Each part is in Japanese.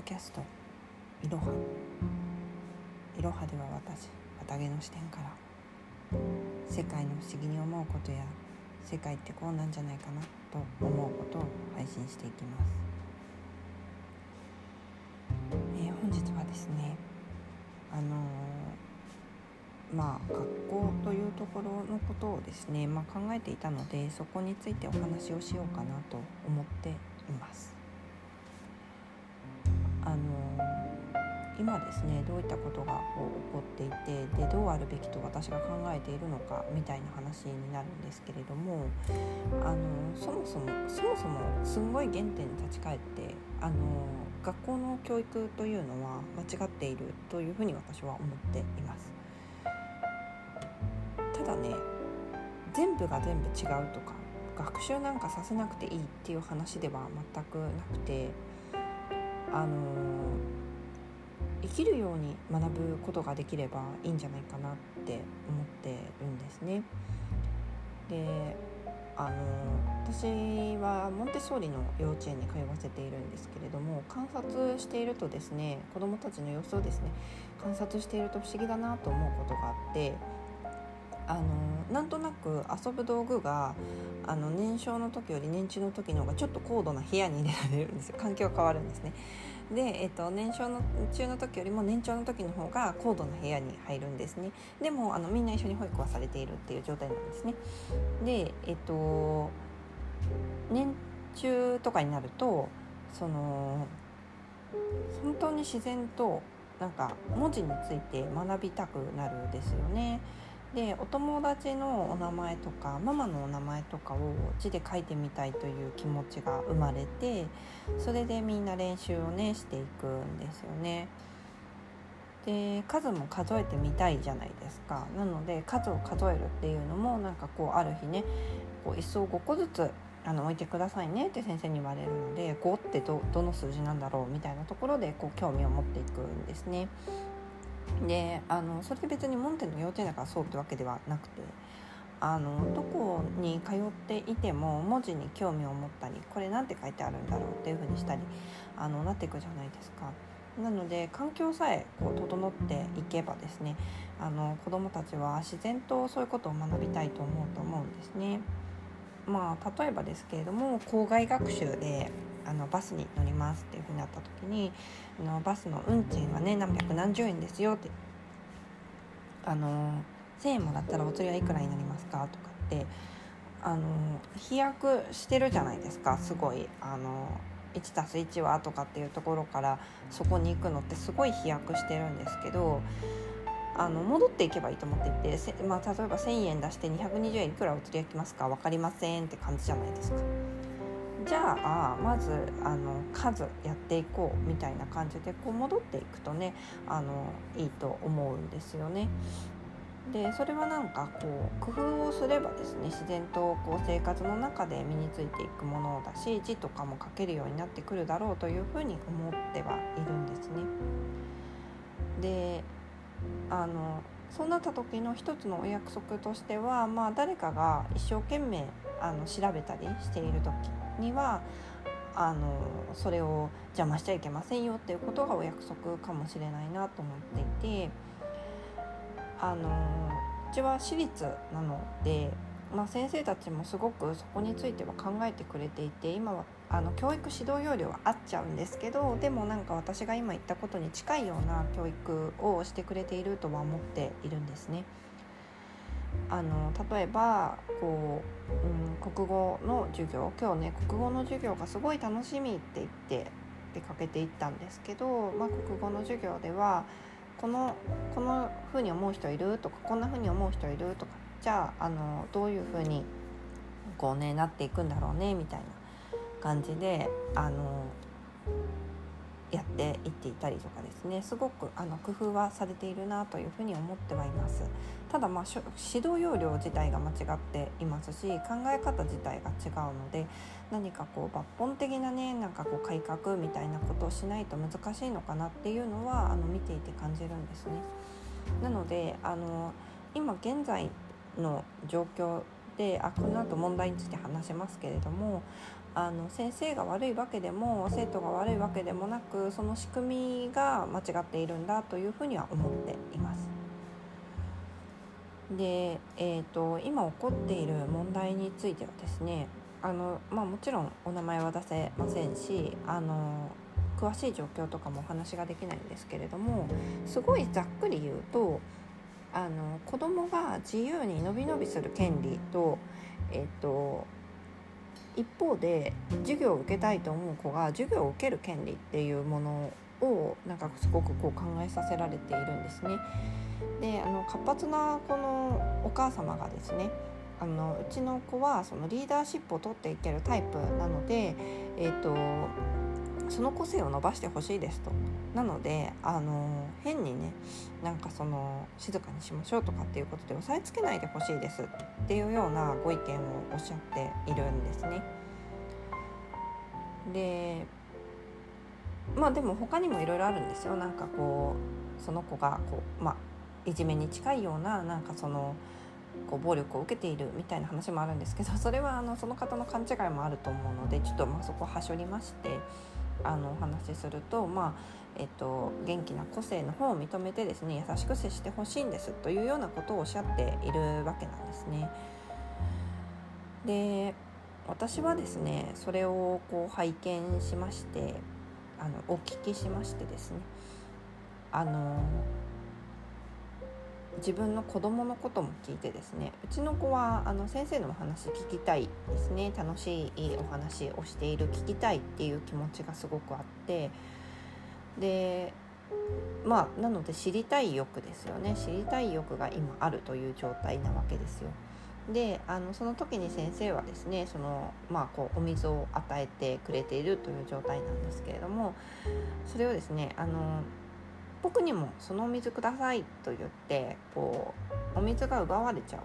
ドキャスト。いろはいろはでは私綿毛の視点から世界の不思議に思うことや世界ってこうなんじゃないかなと思うことを配信していきます、えー、本日はですねあのー、まあ学校というところのことをですね、まあ、考えていたのでそこについてお話をしようかなと思っています。今ですねどういったことがこ起こっていてでどうあるべきと私が考えているのかみたいな話になるんですけれどもあのそもそもそもそもすんごい原点に立ち返ってあの学校の教育というのは間違っているというふうに私は思っています。ただね全部が全部違うとか学習なんかさせなくていいっていう話では全くなくてあの生きるように学ぶことができればいいんじゃないかなって思ってるんですね。であの私はモンテッソーリの幼稚園に通わせているんですけれども観察しているとですね子どもたちの様子をですね観察していると不思議だなと思うことがあってあのなんとなく遊ぶ道具があの年少の時より年中の時の方がちょっと高度な部屋に入れられるんですよ環境が変わるんですね。で、えっと、年少の中の時よりも年長の時の方が高度な部屋に入るんですねでもあのみんな一緒に保育はされているっていう状態なんですねでえっと年中とかになるとその本当に自然となんか文字について学びたくなるんですよね。でお友達のお名前とかママのお名前とかを字で書いてみたいという気持ちが生まれてそれでみんな練習をねしていくんですよね。で数も数えてみたいじゃないですかなので数を数えるっていうのもなんかこうある日ねこう椅子を5個ずつあの置いてくださいねって先生に言われるので5ってどの数字なんだろうみたいなところでこう興味を持っていくんですね。であのそれで別にモンテの幼稚園だからそうってわけではなくてあのどこに通っていても文字に興味を持ったりこれ何て書いてあるんだろうっていう風にしたりあのなっていくじゃないですか。なので環境さえこう整っていけばですねあの子どもたちは自然とそういうことを学びたいと思うと思うんですね。まあ、例えばですけれども校外学習であのバスに乗りますっていうふうになった時にあのバスの運賃はね何百何十円ですよってあの1,000円もらったらお釣りはいくらになりますかとかってあの飛躍してるじゃないですかすごいあの 1+1 はとかっていうところからそこに行くのってすごい飛躍してるんですけどあの戻っていけばいいと思っていて、まあ、例えば1,000円出して220円いくらお釣り焼きますか分かりませんって感じじゃないですか。じゃあまずあの数やっていこうみたいな感じでこう戻っていくとねあのいいと思うんですよね。でそれはなんかこう工夫をすればですね自然とこう生活の中で身についていくものだし字とかも書けるようになってくるだろうというふうに思ってはいるんですね。であのそうなった時の一つのお約束としては、まあ、誰かが一生懸命あの調べたりしている時にはあのそれを邪魔しちゃいけませんよっていうことがお約束かもしれないなと思っていてあのうちは私立なので、まあ、先生たちもすごくそこについては考えてくれていて今はあの教育指導要領は合っちゃうんですけどでもなんか私が今言ったことに近いような教育をしてくれているとは思っているんですね。あの例えばこう、うん、国語の授業今日ね国語の授業がすごい楽しみって言って出かけていったんですけど、まあ、国語の授業ではこのこの風に思う人いるとかこんな風に思う人いるとかじゃああのどういう風にこうねなっていくんだろうねみたいな感じであのやっていっていたりとかですね。すごくあの工夫はされているなというふうに思ってはいます。ただまあ指導要領自体が間違っていますし考え方自体が違うので何かこう抜本的なねなんかこう改革みたいなことをしないと難しいのかなっていうのはあの見ていて感じるんですねなのであの今現在の状況であこの後問題について話しますけれどもあの先生が悪いわけでも生徒が悪いわけでもなくその仕組みが間違っているんだというふうには思っています。で、えーと、今起こっている問題についてはですねあの、まあ、もちろんお名前は出せませんしあの詳しい状況とかもお話ができないんですけれどもすごいざっくり言うとあの子供が自由に伸び伸びする権利と,、えっと、一方で授業を受けたいと思う子が授業を受ける権利っていうものをなんかすごくこう考えさせられているんですね。であの活発なこのお母様がですねあのうちの子はそのリーダーシップを取っていけるタイプなので、えーとその個性を伸ばしてほしいですとなのであの変にねなんかその静かにしましょうとかっていうことで押さえつけないでほしいですっていうようなご意見をおっしゃっているんですね。でまあでも他にもいろいろあるんですよなんかこうその子がこう、まあ、いじめに近いようななんかそのこう暴力を受けているみたいな話もあるんですけど それはあのその方の勘違いもあると思うのでちょっとまあそこはしょりましてあのお話しするとまあえっと、元気な個性の方を認めてですね優しく接してほしいんですというようなことをおっしゃっているわけなんですね。で私はですねそれをこう拝見しましてあのお聞きしましてですね。あの自分の子供のことも聞いてですね。うちの子はあの先生のお話聞きたいですね。楽しいお話をしている聞きたいっていう気持ちがすごくあって。でまあなので知りたい欲ですよね。知りたい欲が今あるという状態なわけですよ。であのその時に先生はですねその、まあ、こうお水を与えてくれているという状態なんですけれどもそれをですねあの僕にもそのお水くださいと言ってこうお水が奪われちゃ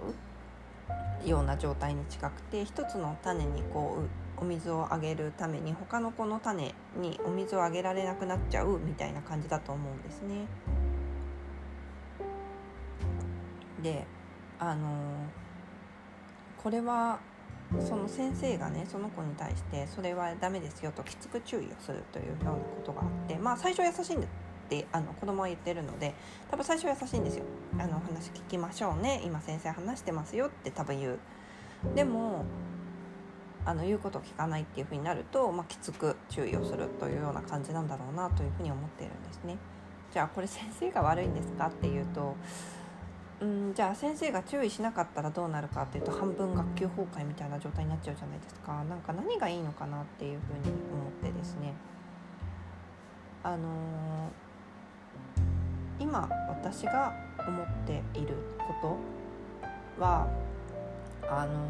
うような状態に近くて一つの種にこうお水をあげるために他の子の種にお水をあげられなくなっちゃうみたいな感じだと思うんですね。であのこれはその先生がねその子に対してそれはダメですよときつく注意をするというようなことがあってまあ最初は優しいんですってあの子供は言ってるので多分最初は優しいんですよ。あの話聞きましょうね。今先生話してますよって多分言う。でもあの言うことを聞かないっていう風になると、まあ、きつく注意をするというような感じなんだろうなというふうに思っているんですね。じゃあこれ先生が悪いんですかっていうとうんじゃあ先生が注意しなかったらどうなるかっていうと半分学級崩壊みたいな状態になっちゃうじゃないですか。なんか何がいいのかなっていうふうに思ってですね。あのー今私が思っていることはあの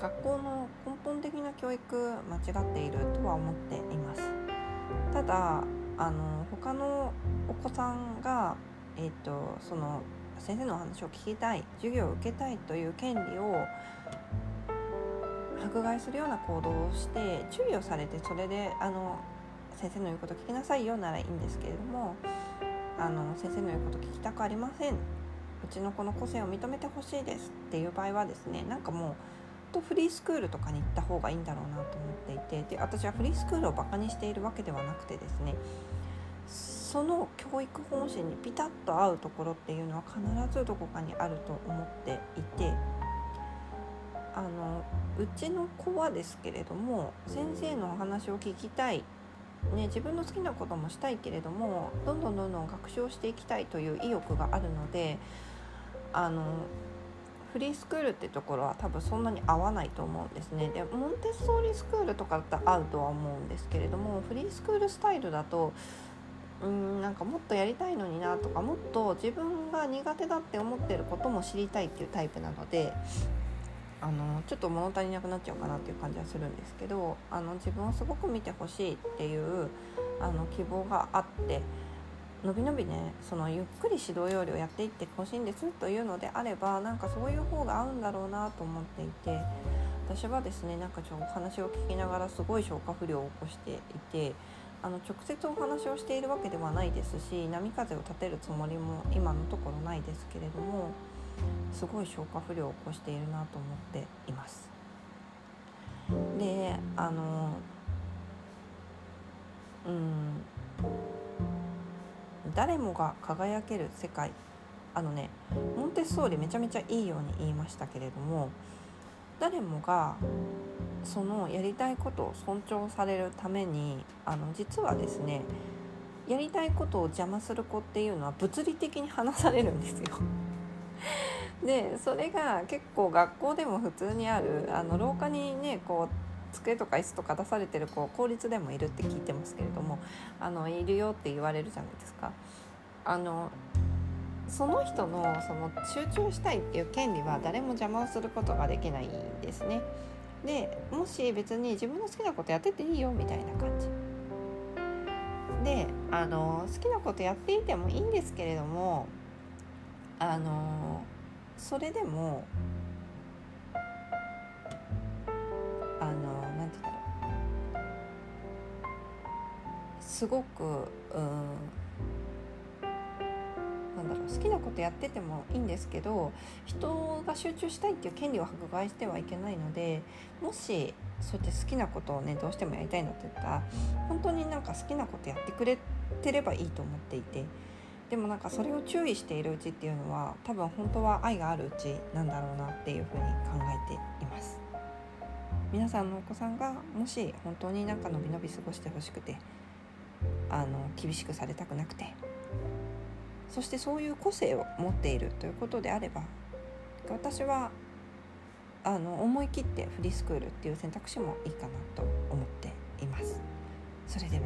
学校の根本的な教育間違っているとは思っています。ただあの他のお子さんが、えーと、その先生のお話を聞きたい授業を受けたいという権利を迫害するような行動をして注意をされてそれであの先生の言うこと聞きなさいよならいいんですけれどもあの先生の言うこと聞きたくありません。うちの子の個性を認めてほしいですっていう場合はですねなんかもうとフリースクールとかに行った方がいいんだろうなと思っていてで私はフリースクールをバカにしているわけではなくてですねその教育方針にピタッと合うところっていうのは必ずどこかにあると思っていてあのうちの子はですけれども先生のお話を聞きたい。ね、自分の好きなこともしたいけれどもどんどんどんどん学習をしていきたいという意欲があるのであのフリースクールってところは多分そんなに合わないと思うんですね。でモンテッソーリスクールとかだったら合うとは思うんですけれどもフリースクールスタイルだとうんなんかもっとやりたいのになとかもっと自分が苦手だって思ってることも知りたいっていうタイプなのであのちょっと物足りなくなっちゃうかなっていう感じはするんですけどあの自分をすごく見てほしいっていうあの希望があってのびのびねそのゆっくり指導要領やっていってほしいんですというのであればなんかそういう方が合うんだろうなと思っていて私はですねなんかちょっとお話を聞きながらすごい消化不良を起こしていてあの直接お話をしているわけではないですし波風を立てるつもりも今のところないですけれども。すごい消化不良を起こしているなと思っています。であのうん誰もが輝ける世界あのねモンテッソーリめちゃめちゃいいように言いましたけれども誰もがそのやりたいことを尊重されるためにあの実はですねやりたいことを邪魔する子っていうのは物理的に話されるんですよ。でそれが結構学校でも普通にあるあの廊下にねこう机とか椅子とか出されてる子公立でもいるって聞いてますけれどもあのいるよって言われるじゃないですか。あのその人のその集中したいっていう権利は誰も邪魔をすることができないんですね。でもし別に自分の好きなことやってていいよみたいな感じ。であの好きなことやっていてもいいんですけれどもあのそれでもあのなんて言うんだろうすごくうんんだろう好きなことやっててもいいんですけど人が集中したいっていう権利を迫害してはいけないのでもしそうやって好きなことをねどうしてもやりたいのって言ったら本当になんか好きなことやってくれてればいいと思っていてでもなんかそれを注意しているうちっていうのは多分本当は愛があるうちなんだろうなっていうふうに考えています。皆さんのお子さんがもし本当になんかのびのび過ごしてほしくてあの厳しくされたくなくてそしてそういう個性を持っているということであれば私はあの思い切ってフリースクールっていう選択肢もいいかなと思っています。それでは